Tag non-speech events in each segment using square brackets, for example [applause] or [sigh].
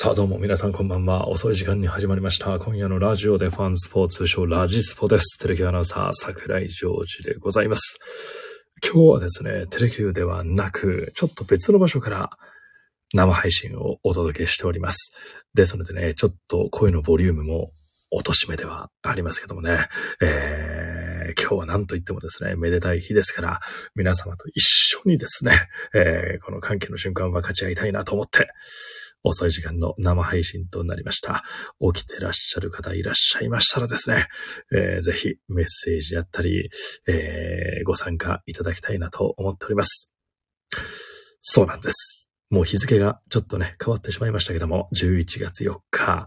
さあどうも皆さんこんばんは。遅い時間に始まりました。今夜のラジオでファンスポーツ通称ラジスポです。テレキュアナウンサー桜井ジョージでございます。今日はですね、テレキュではなく、ちょっと別の場所から生配信をお届けしております。ですのでね、ちょっと声のボリュームも落とし目ではありますけどもね、えー、今日は何と言ってもですね、めでたい日ですから、皆様と一緒にですね、えー、この歓喜の瞬間を分かち合いたいなと思って、遅い時間の生配信となりました。起きてらっしゃる方いらっしゃいましたらですね、えーぜひメッセージやったり、えーご参加いただきたいなと思っております。そうなんです。もう日付がちょっとね、変わってしまいましたけども、11月4日、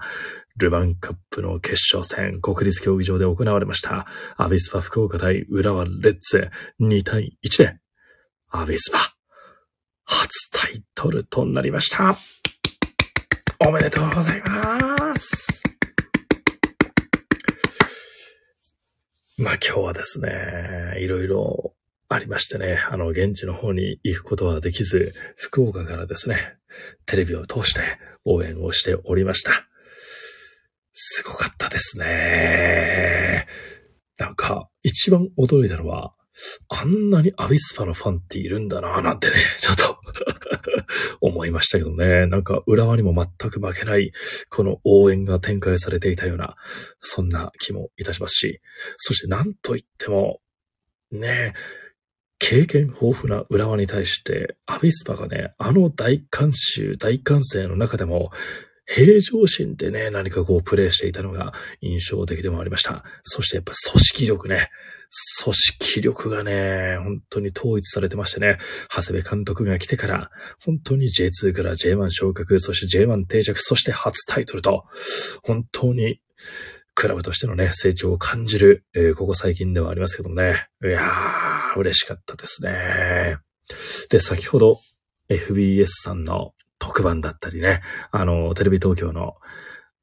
ルヴァンカップの決勝戦、国立競技場で行われました。アビスパ福岡対浦和レッズ2対1で、アビスパ、初タイトルとなりました。おめでとうございます。まあ今日はですね、いろいろありましてね、あの、現地の方に行くことはできず、福岡からですね、テレビを通して応援をしておりました。すごかったですね。なんか、一番驚いたのは、あんなにアビスパのファンっているんだなぁなんてね、ちょっと思いましたけどね。なんか浦和にも全く負けない、この応援が展開されていたような、そんな気もいたしますし、そしてなんといっても、ね、経験豊富な浦和に対して、アビスパがね、あの大観衆、大歓声の中でも、平常心でね、何かこうプレイしていたのが印象的でもありました。そしてやっぱ組織力ね、組織力がね、本当に統一されてましてね、長谷部監督が来てから、本当に J2 から J1 昇格、そして J1 定着、そして初タイトルと、本当に、クラブとしてのね、成長を感じる、えーここ最近ではありますけどもね。いやー、嬉しかったですね。で、先ほど FBS さんの特番だったりね、あの、テレビ東京の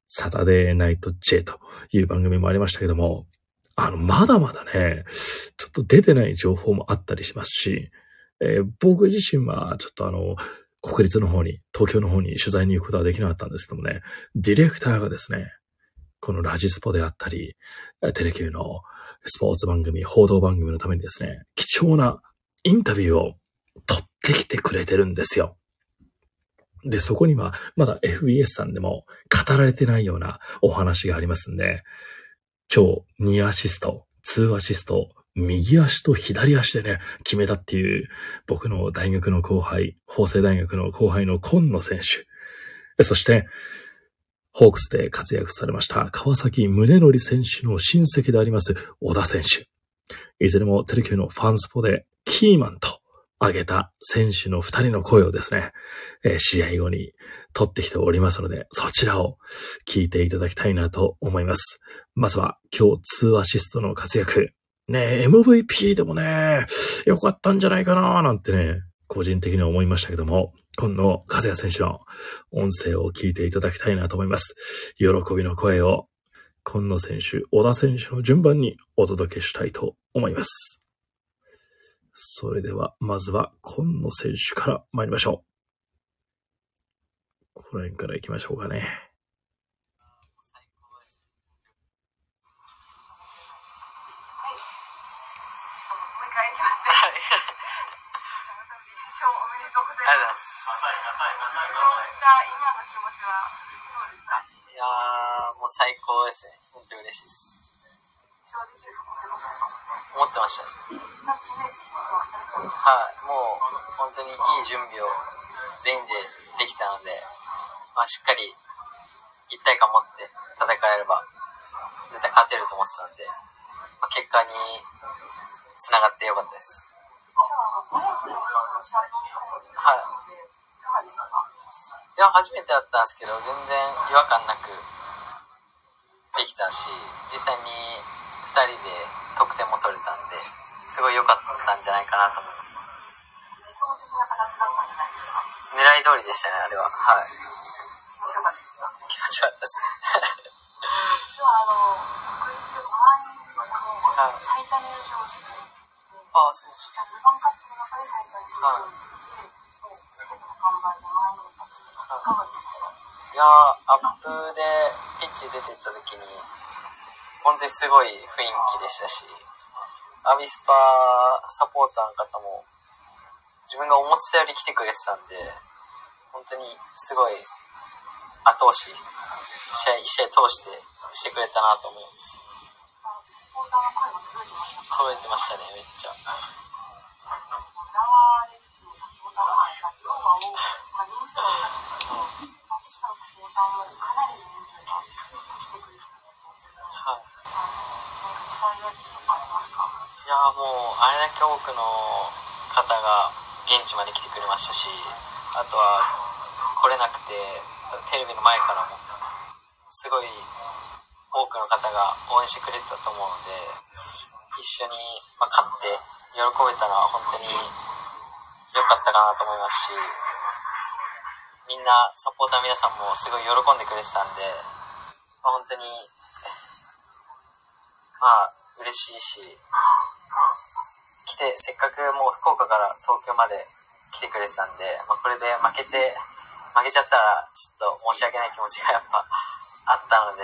サタデーナイト J という番組もありましたけども、あの、まだまだね、ちょっと出てない情報もあったりしますし、えー僕自身はちょっとあの、国立の方に、東京の方に取材に行くことはできなかったんですけどもね、ディレクターがですね、このラジスポであったり、テレキューのスポーツ番組、報道番組のためにですね、貴重なインタビューを取ってきてくれてるんですよ。で、そこには、まだ FBS さんでも語られてないようなお話がありますんで、今日2アシスト、2アシスト、右足と左足でね、決めたっていう、僕の大学の後輩、法政大学の後輩の今野選手。そして、ホークスで活躍されました川崎宗則選手の親戚であります小田選手。いずれもテレキューのファンスポでキーマンと挙げた選手の二人の声をですね、えー試合後に取ってきておりますので、そちらを聞いていただきたいなと思います。まずは今日2アシストの活躍。ねえ MVP でもね、良かったんじゃないかななんてね、個人的には思いましたけども、今野和也選手の音声を聞いていただきたいなと思います。喜びの声を、今野選手、小田選手の順番にお届けしたいと思います。それでは、まずは今野選手から参りましょう。この辺から行きましょうか。ね。最高ですね。本当に嬉しいです。思ってました。はい。もう、本当にいい準備を全員でできたので、まあ、しっかり一体感持って戦えれば、絶対勝てると思ってたんで、まあ、結果につながってよかったです。はい。いや、初めてだったんですけど、全然違和感なくできたし、実際に2人で得点も取れたんで、すごい良かったんじゃないかなと思います。理想的な形だったんじゃないですか？狙い通りでしたね、あれは。はい。面白かったですか。気持ちよかったですね。実はあの、国立で満員のはい最多入場数で、ああ、そうです。ルヴァンカップの中で最多入場数で、もうチケットの完売で満員だったんですけど、いかがでしたか？いやー、アップでピッチ出てった時に、本当にすごい雰囲気でしたし、アビスパサポーターの方も、自分が思ってたより来てくれてたんで、本当にすごい後押し、試合、一試合通してしてくれたなと思います。届いてましたね、めっちゃ。か、なり人数が来てくれてたと思うんですけど、はい。なんか伝えいやもうあれだけ多くの方が現地まで来てくれましたしあとは来れなくてテレビの前からもすごい多くの方が応援してくれてたと思うので一緒に、勝って喜べたのは本当に良かったかなと思いますしみんなサポーターの皆さんもすごい喜んでくれてたんで、まあ、本当にまあ嬉しいし来てせっかくもう福岡から東京まで来てくれてたんで、まあ、これで負けて負けちゃったらちょっと申し訳ない気持ちがやっぱあったので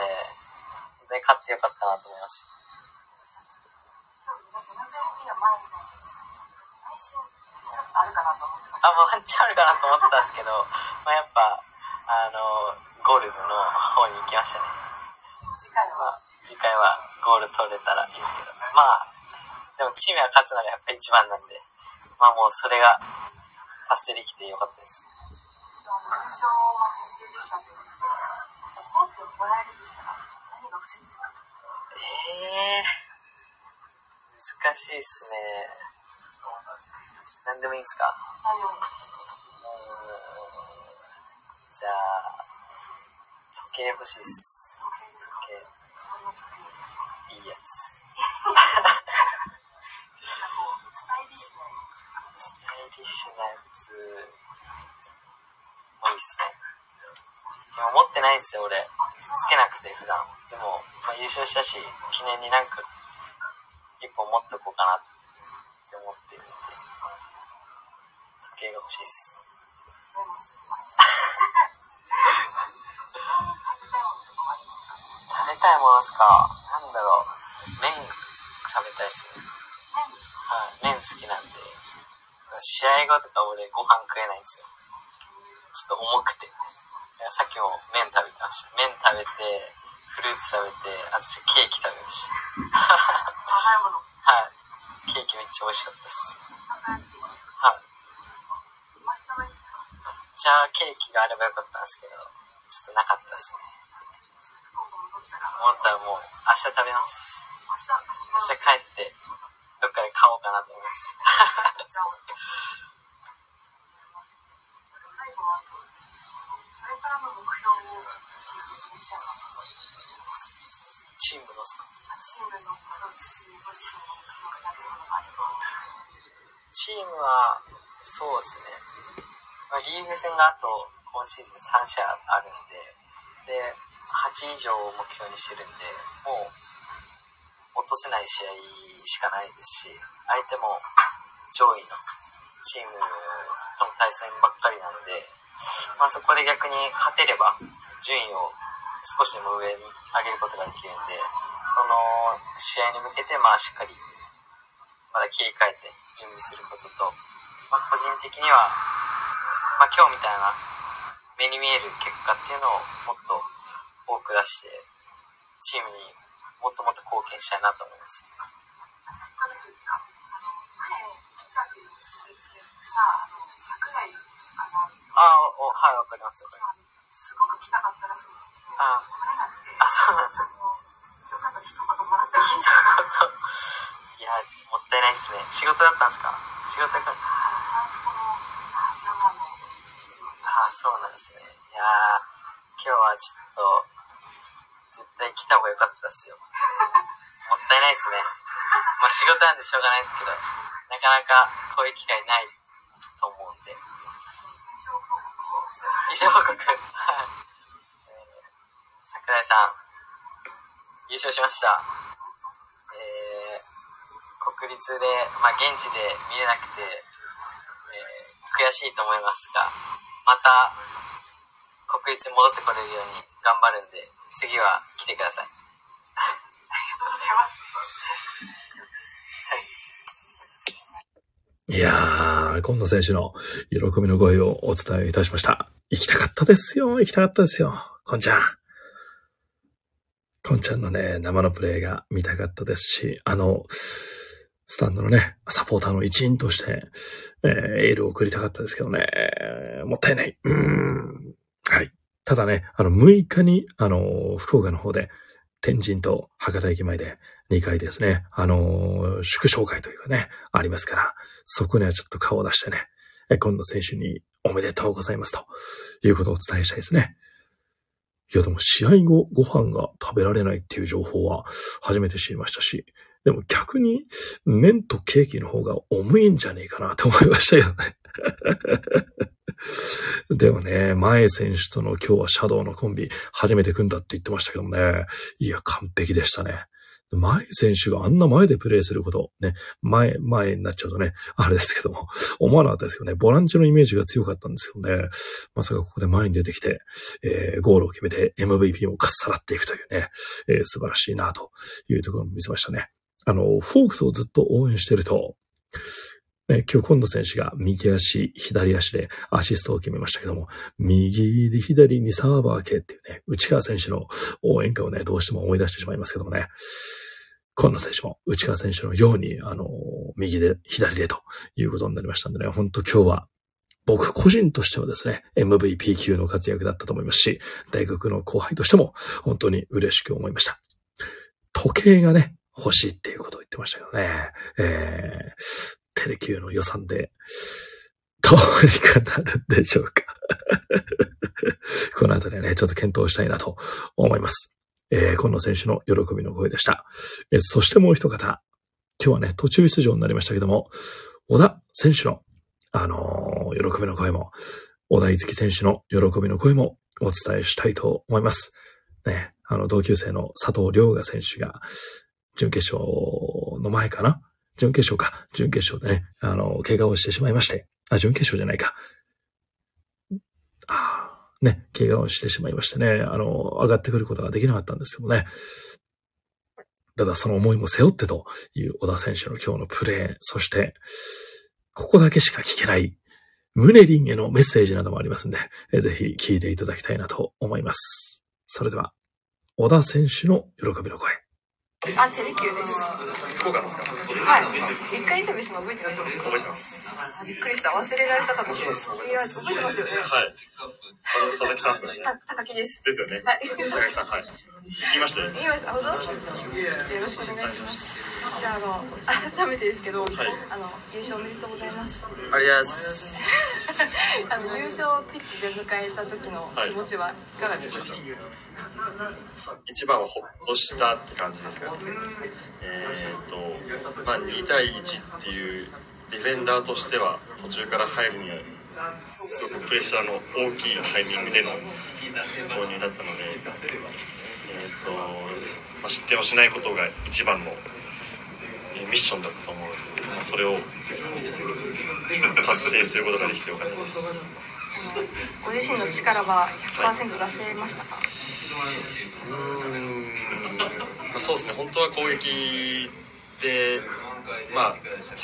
本当に勝ってよかったなと思いますあるかなと思ってました。あまあワンチャンあるかなと思ったんですけど、まあ、やっぱあのゴールドの方に行きましたね。次回は、まあ次回はゴール取れたらいいですけど。まあでもチームが勝つのがやっぱ一番なんで。まあもうそれが達成できてよかったです。今日優勝を達成できたということで、もらえるとしたら、何が欲しいですか？ええ難しいっすね。何でもいいんですか？じゃあ、時計欲しいっす。時計いいやつ。スタイリッシュなスタイリッシュなやつ、もいいっすね。でも持ってないんですよ、俺。つけなくて、普段。でも、まあ、優勝したし、記念になんか、一本持っとこうかなって思ってるんで、時計が欲しいっす。たいものですかなんだろう。麺食べたいですかはい。麺好きなんで。試合後とか俺ご飯食えないんですよ。ちょっと重くて。いやさっきも麺食べてました。麺食べて、フルーツ食べて、あとケーキ食べまし甘いもの。た。はい。ケーキめっちゃ美味しかったです。はい。抹茶ケーキがあればよかったんですけど、ちょっとなかったですね。思ったらもう明日食べます。明日、帰って、どっかで買おうかなと思います。チームのっすかチームのそうですし、ご自身の目標になるものがあれば。チームは、そうですね。まあ、リーグ戦があと、今シーズン3試合あるんで、で、8以上を目標にしてるんで、もう、落とせない試合しかないですし、相手も上位のチームとの対戦ばっかりなんで、まあ、そこで逆に勝てれば、順位を少しでも上に上げることができるんで、その試合に向けて、まあ、しっかりまだ切り替えて準備することと、まあ、個人的には、まあ、今日みたいな目に見える結果っていうのをもっと多く出してチームにもっともっと貢献したいなと思います。あおはい、わかりますよ。すごく来たかったらしいんですけど、ああ、そうなんですよ。よかったら一言もらってもいい一ですか言。いや、もったいないっすね。仕事だったんですか？仕事が、ああ、そうなんですね。いやー、今日はちょっと、絶対来た方が良かったですよ。もったいないっすね。まあ仕事なんでしょうがないですけど、なかなかこういう機会ないと思うんで。優勝報告。桜井さん、優勝しました。えー国立で、まあ現地で見れなくて、えー悔しいと思いますが、また国立に戻ってこれるように頑張るんで、次は来てください。ありがとうございます。いやー、今野選手の喜びの声をお伝えいたしました。行きたかったですよ。行きたかったですよ。こんちゃん。こんちゃんのね、生のプレイが見たかったですし、あの、スタンドのね、サポーターの一員として、えーエールを送りたかったですけどね、もったいない。うーん。はい。ただね、あの、6日に、あの、福岡の方で、天神と博多駅前で2回ですね、あの、祝勝会というかね、ありますから、そこにはちょっと顔を出してね、今野選手におめでとうございますということをお伝えしたいですね。いやでも試合後ご飯が食べられないっていう情報は初めて知りましたし、でも逆に麺とケーキの方が重いんじゃねえかなと思いましたよね。[laughs] でもね、前選手との今日はシャドウのコンビ初めて組んだって言ってましたけどもね、いや完璧でしたね。前選手があんな前でプレーすること、ね、前、前になっちゃうとね、あれですけども、思わなかったですけどね、ボランチのイメージが強かったんですけどね、まさかここで前に出てきて、えーゴールを決めて MVP もかっさらっていくというね、えー素晴らしいなというところを見せましたね。あの、フォークスをずっと応援してると、ね、今日今度選手が右足、左足でアシストを決めましたけども、右で左にサーバー系っていうね、内川選手の応援歌をね、どうしても思い出してしまいますけどもね、今野選手も内川選手のように、あの、右で、左でということになりましたんでね、本当今日は、僕個人としてはですね、MVP 級の活躍だったと思いますし、大学の後輩としても本当に嬉しく思いました。時計がね、欲しいっていうことを言ってましたけどね、えー、テレキューの予算で、どうにかなるんでしょうか。このあたりはね、ちょっと検討したいなと思います。えー、今野選手の喜びの声でした。えーそしてもう一方、今日はね、途中出場になりましたけども、小田選手の、あのー喜びの声も、小田樹選手の喜びの声もお伝えしたいと思います。ね、あの、同級生の佐藤良雅選手が、準決勝の前かな準決勝か。準決勝でね、あの、怪我をしてしまいまして。あ、準決勝じゃないか。あーね、怪我をしてしまいましてね、あの、上がってくることができなかったんですけどね。ただその思いも背負ってという小田選手の今日のプレー、そして、ここだけしか聞けない、ムネリンへのメッセージなどもありますんで、ぜひ聞いていただきたいなと思います。それでは、小田選手の喜びの声。あ、テレキューです。福岡のですかはい。一回インタビューしたの覚えてないですか覚えてますびっくりした。忘れられたかと思って。いや、覚えてますよね。はい佐々木さんですねた、高木です。ですよねはい。佐々木さんはい言いましたよねいいです。あ、ほどよろしくお願いします。じゃあ、あの、改めてですけど、あの、優勝おめでとうございます。ありがとうございます。あの、優勝ピッチで迎えた時の気持ちはいかがですか、一番はほっとしたって感じですかねえーっとまあ2対1っていうディフェンダーとしては途中から入るにはすごくプレッシャーの大きいタイミングでの投入だったので、えーっとまあ、失点をしないことが一番のえーミッションだったと思うので、まあ、それを達成することができてよかったです。ご自身の力は100%出せましたか？うーん。まあ、そうですね。本当は攻撃で、まあ、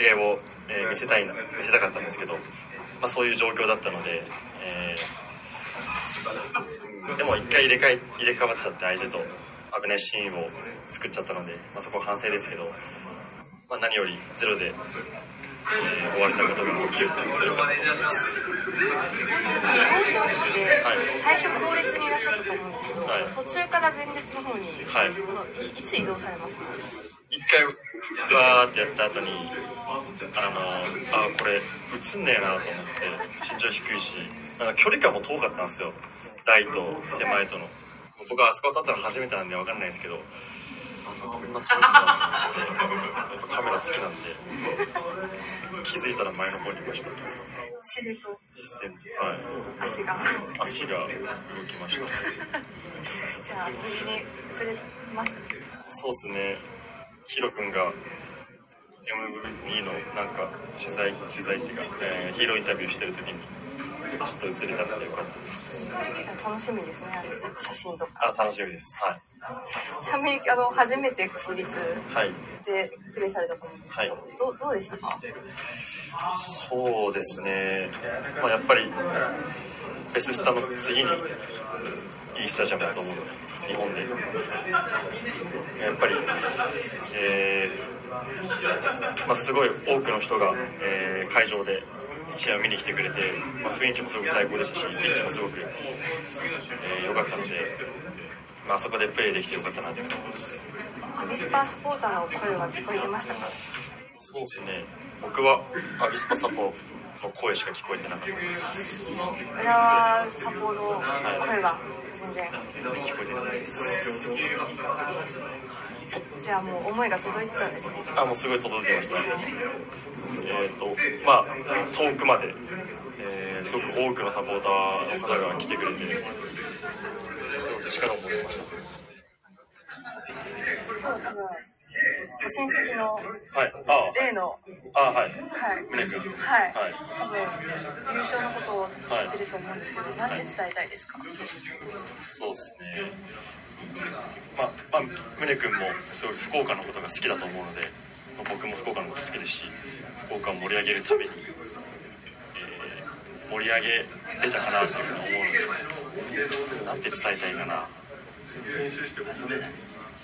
違いを、えー見せたいな見せたかったんですけど、まあ、そういう状況だったので、えーでも一回入れ替え入れ替わっちゃって相手と危ないシーンを作っちゃったので、まあ、そこは反省ですけど、まあ、何よりゼロで、えー終われたことが大きく良かったと。思います。表彰式ではい最初後列にいらっしゃったと思うんですけど、はい。途中から前列の方に、はい。いいつ移動されました？一回わーってやった後にあのあこれ映んねえなと思って身長低いしなんか距離感も遠かったんですよ台と手前との。僕はあそこ立ったの初めてなんで分かんないですけど。あこんな遠いんだと思って好きなんで。気づいたら前の方にいました。知ると視線はい。足が。足が動きました。じゃあ無事に映れました？そうっすね。ヒロ君が MVP のなんか取材取材っていうか、えーヒーローインタビューしてる時にちょっと映れたのでよかったです。楽しみですねあの写真とか。あ楽しみです。はい。ちなみにあの初めて国立はい。でプレーされたと思うんですけど、はい。どうどうでしたか？そうですね、まあ、やっぱりベススタの次にいいスタジアムだと思うので日本で。やっぱり、えーまあ、すごい多くの人が、えー会場で試合を見に来てくれて、まあ、雰囲気もすごく最高でしたしピッチもすごく良、えー良かったので、まああそこでプレーできてよかったなと思います。アビスパーサポーターの声は聞こえてましたか？そうですね。僕はアビスパサポの声しか聞こえてなかったです。浦和サポの声は全然。全然聞こえてないですじゃあもう思いが届いてたんですね。あもうすごい届いてました。えっ、とまあ遠くまで、えーすごく多くのサポーターの方が来てくれてすごく力をもらいました。今日多分ご親戚のはい。あ例のああはい。はい。はい、はい。多分優勝のことを知ってると思うんですけど、なんて伝えたいですか？そうですね。まあまあ宗君もすごい福岡のことが好きだと思うのでまあ僕も福岡のこと好きですし福岡を盛り上げるために、えー盛り上げれたかなというふうに思うのでなんて伝えたいかな。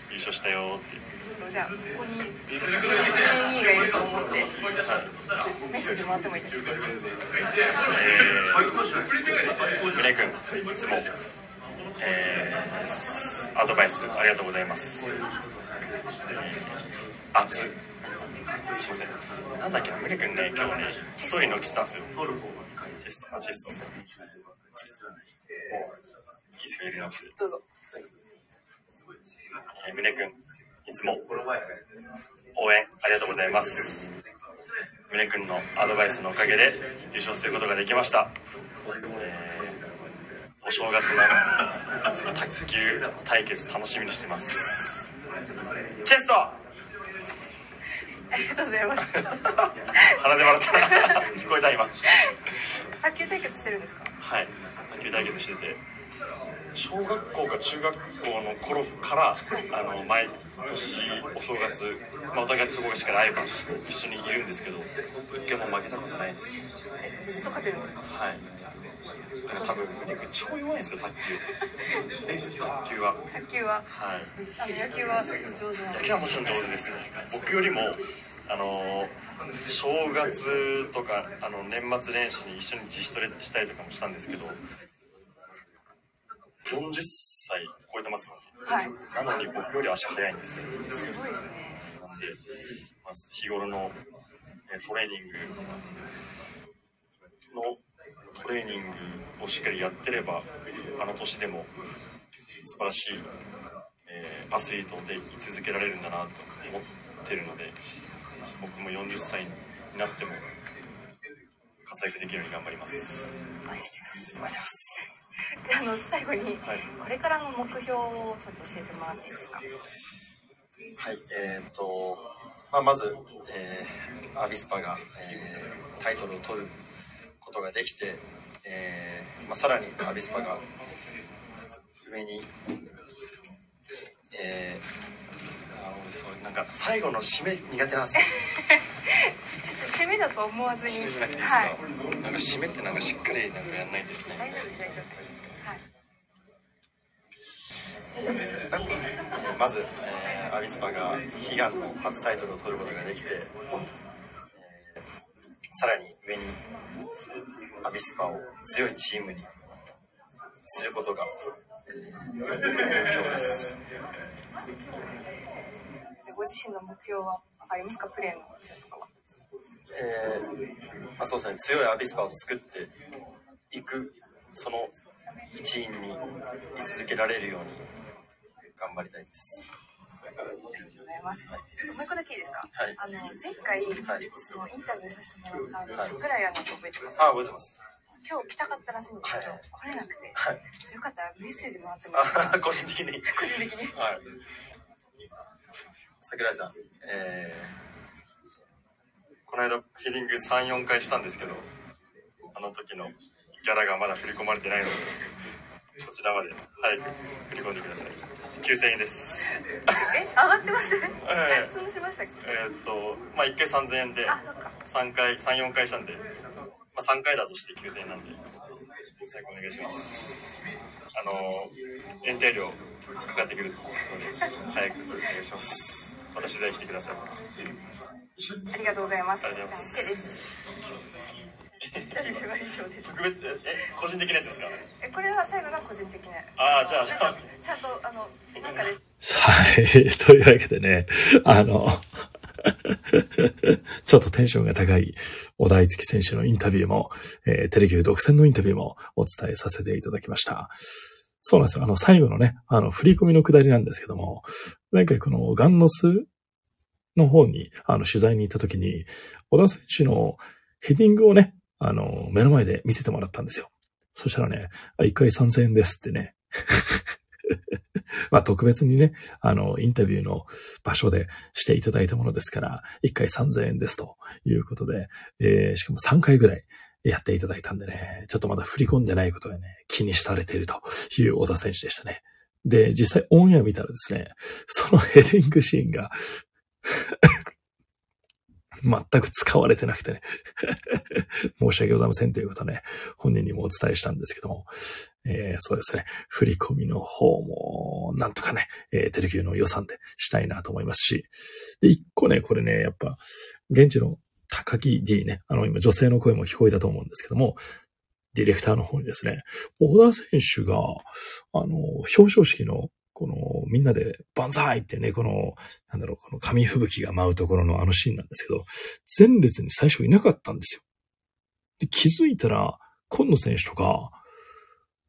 優勝したよってとじゃあここに年2位がいると思ってメッセージもらってもいいですかえー、君いつも、えー、アドバイスありがとうございます、えー、熱すいませんなんだっけな宗君ね今日ねストーリーのっけてたんですよチェストあチェストいいですか入れなくてどうぞえー、宗君いつも。応援ありがとうございます。宗君のアドバイスのおかげで優勝することができました、えーお正月の卓球対決楽しみにしてます。チェスト！ありがとうございます。鼻で笑った。[laughs] 聞こえた今。卓球対決してるんですか？はい。卓球対決してて小学校か中学校の頃からあの毎年お正月、まあ、お互い都合がしから会えば一緒にいるんですけど一回も負けたことないです。えずっと勝てるんですか？はい。多分宗君超弱いんですよ卓球。[laughs] 卓球は。卓球は。はい。あの野球は上手野球はもちろん上手です。よ僕よりもあの正月とかあの年末年始に一緒に自主トレしたりとかもしたんですけど40歳超えてますよねはい。なのに僕より足速いんですよ。すごいですね。なんで、まあ、日頃のえトレーニングのトレーニングをしっかりやってればあの年でも素晴らしい、えーアスリートで居続けられるんだなと思ってるので僕も40歳になっても活躍できるように頑張ります。応援してます。頑張ります。であの最後に、はいこれからの目標をちょっと教えてもらっていいですか？はい、えーっと、まあ、まず、えーアビスパが、えータイトルを取ることができて、えーまあ、さらにアビスパが上に、えーあのそうなんか最後の締め苦手なんですよ。[laughs] 締めだと思わずに。締めじゃなくていいですか、はい。なんか締めってなんかしっかりなんかやんないといけない大丈夫です大丈夫ですはい。まず、えーアビスパが悲願の初タイトルを取ることができて、えーさらに上にアビスパを強いチームにすることが目標です。でご自身の目標はありますか？プレーの目標とかはえーまあ、そうですね強いアビスパを作っていくその一員に居続けられるように頑張りたいです。ありがとうございます。ちょっともう一個だけいいですかはいあの、前回、はいそのインタビューさせてもらったんです。桜井アナって覚えてます？あ、覚えてます。今日来たかったらしいんですけど、はい来れなくて、はい。よかったらメッセージもらってもいいですか？あ、個人的に。個人的に。はい。桜井さん、えー、この間ヘディング3、4回したんですけど、あの時のギャラがまだ振り込まれてないので、そちらまで早く振り込んでください。9000円です。え、上がってましたね。えーそんなしましたっけ？えーっと、まあ1回3000円で、あ、そっか。3回、3、4回したんで、まあ3回だとして9000円なんで、早くお願いします。あの、延滞料かかってくるので、早くお願いします。私で来てください。ありがとうございます。じゃあ、ありがとうございます OK です。特別、え、え個人的なやつですか？え、これは最後の個人的な。あーじゃあなんか、ちゃんと、あの、なんかで、はい。というわけでね、あの、ちょっとテンションが高い小田樹選手のインタビューも、えーテレビ独占のインタビューもお伝えさせていただきました。そうなんですよ。あの、最後のね、あの、振り込みのくだりなんですけども、前回このガンノスの方に、あの、取材に行った時に、小田選手のヘディングをね、あの、目の前で見せてもらったんですよ。そしたらね、一回3000円ですってね。[laughs] まあ特別にね、あの、インタビューの場所でしていただいたものですから、一回3000円ですということで、えーしかも3回ぐらいやっていただいたんでね、ちょっとまだ振り込んでないことがね、気にされているという小田選手でしたね。で、実際オンエア見たらですね、そのヘディングシーンが [laughs] 全く使われてなくてね、[laughs] 申し訳ございませんということね、本人にもお伝えしたんですけども、えーそうですね、振り込みの方も、なんとかね、えーテレビの予算でしたいなと思いますし、で、一個ね、これね、やっぱ、現地の高木 D ね、あの、今女性の声も聞こえたと思うんですけども、ディレクターの方にですね、小田選手が、あの、表彰式の、この、みんなで、万歳ってね、この、なんだろう、この紙吹雪が舞うところのあのシーンなんですけど、前列に最初いなかったんですよ。で、気づいたら、今野選手とか、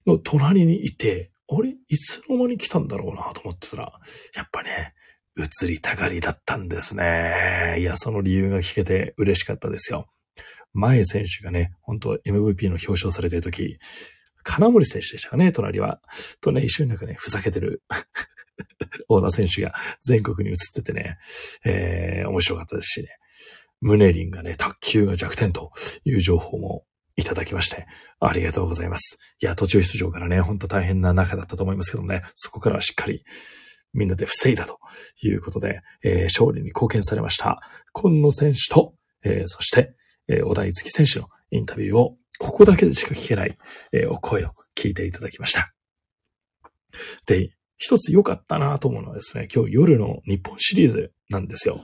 の隣にいて、あれいつの間に来たんだろうなと思ってたら、やっぱね、移りたがりだったんですね。いや、その理由が聞けて嬉しかったですよ。前選手がね、本当 MVP の表彰されてるとき、金森選手でしたかね、隣は。とね、一緒になんかね、ふざけてる [laughs] 大田選手が全国に移っててね、えー、面白かったですしね。ムネリンがね、卓球が弱点という情報もいただきまして、ありがとうございます。いや、途中出場からね、ほんと大変な中だったと思いますけどもね、そこからはしっかりみんなで防いだということで、えー勝利に貢献されました、今野選手と、えーそして、えー小田樹選手のインタビューを、ここだけでしか聞けない、えーお声を聞いていただきました。で、一つ良かったなと思うのはですね、今日夜の日本シリーズなんですよ。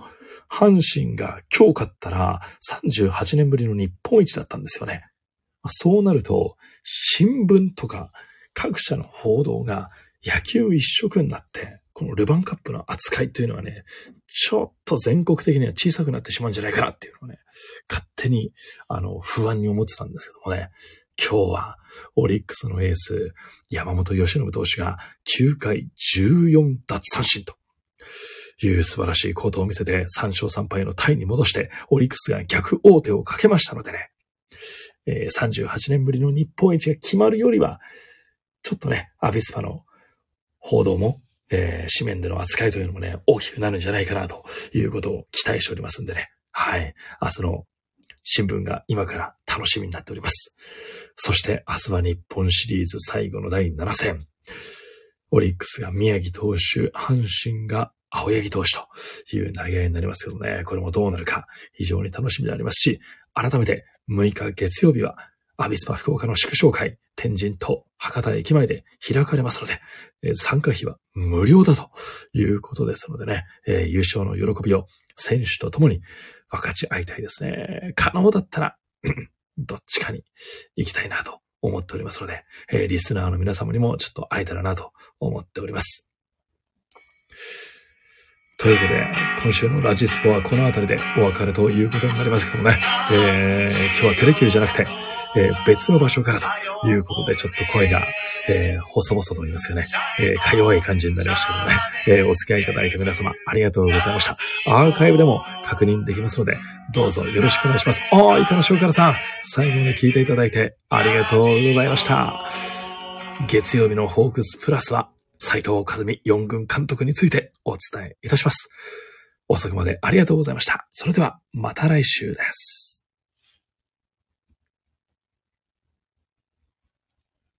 阪神が今日勝ったら38年ぶりの日本一だったんですよね。そうなると、新聞とか各社の報道が野球一色になって、このルヴァンカップの扱いというのはね、ちょっと全国的には小さくなってしまうんじゃないかなっていうのをね、勝手に、あの、不安に思ってたんですけどもね、今日はオリックスのエース、山本由伸投手が9回14奪三振と。いう素晴らしい行動を見せて3勝3敗のタイに戻して、オリックスが逆王手をかけましたのでね、えー38年ぶりの日本一が決まるよりは、ちょっとね、アビスパの報道も、えー紙面での扱いというのもね、大きくなるんじゃないかなということを期待しておりますんでね。はい。明日の新聞が今から楽しみになっております。そして明日は日本シリーズ最後の第7戦。オリックスが宮城投手、阪神が青柳投手という投げ合いになりますけどね、これもどうなるか非常に楽しみでありますし、改めて6日月曜日はアビスパ福岡の祝勝会、天神と博多駅前で開かれますので、えー参加費は無料だということですのでね、えー優勝の喜びを選手と共に分かち合いたいですね。可能だったら、どっちかに行きたいなと思っておりますので、えーリスナーの皆様にもちょっと会えたらなと思っております。というわけで、今週のラジスポはこの辺りでお別れということになりますけどもね、えー今日はテレキューじゃなくて、えー別の場所からということで、ちょっと声が、えー細々と言いますよね。えーか弱い感じになりましたけどね。えーお付き合いいただいた皆様、ありがとうございました。アーカイブでも確認できますので、どうぞよろしくお願いします。あー、いかのしょうからさん、最後まで聞いていただいてありがとうございました。月曜日のホークスプラスは、斉藤和美四軍監督についてお伝えいたします。遅くまでありがとうございました。それでは、また来週です。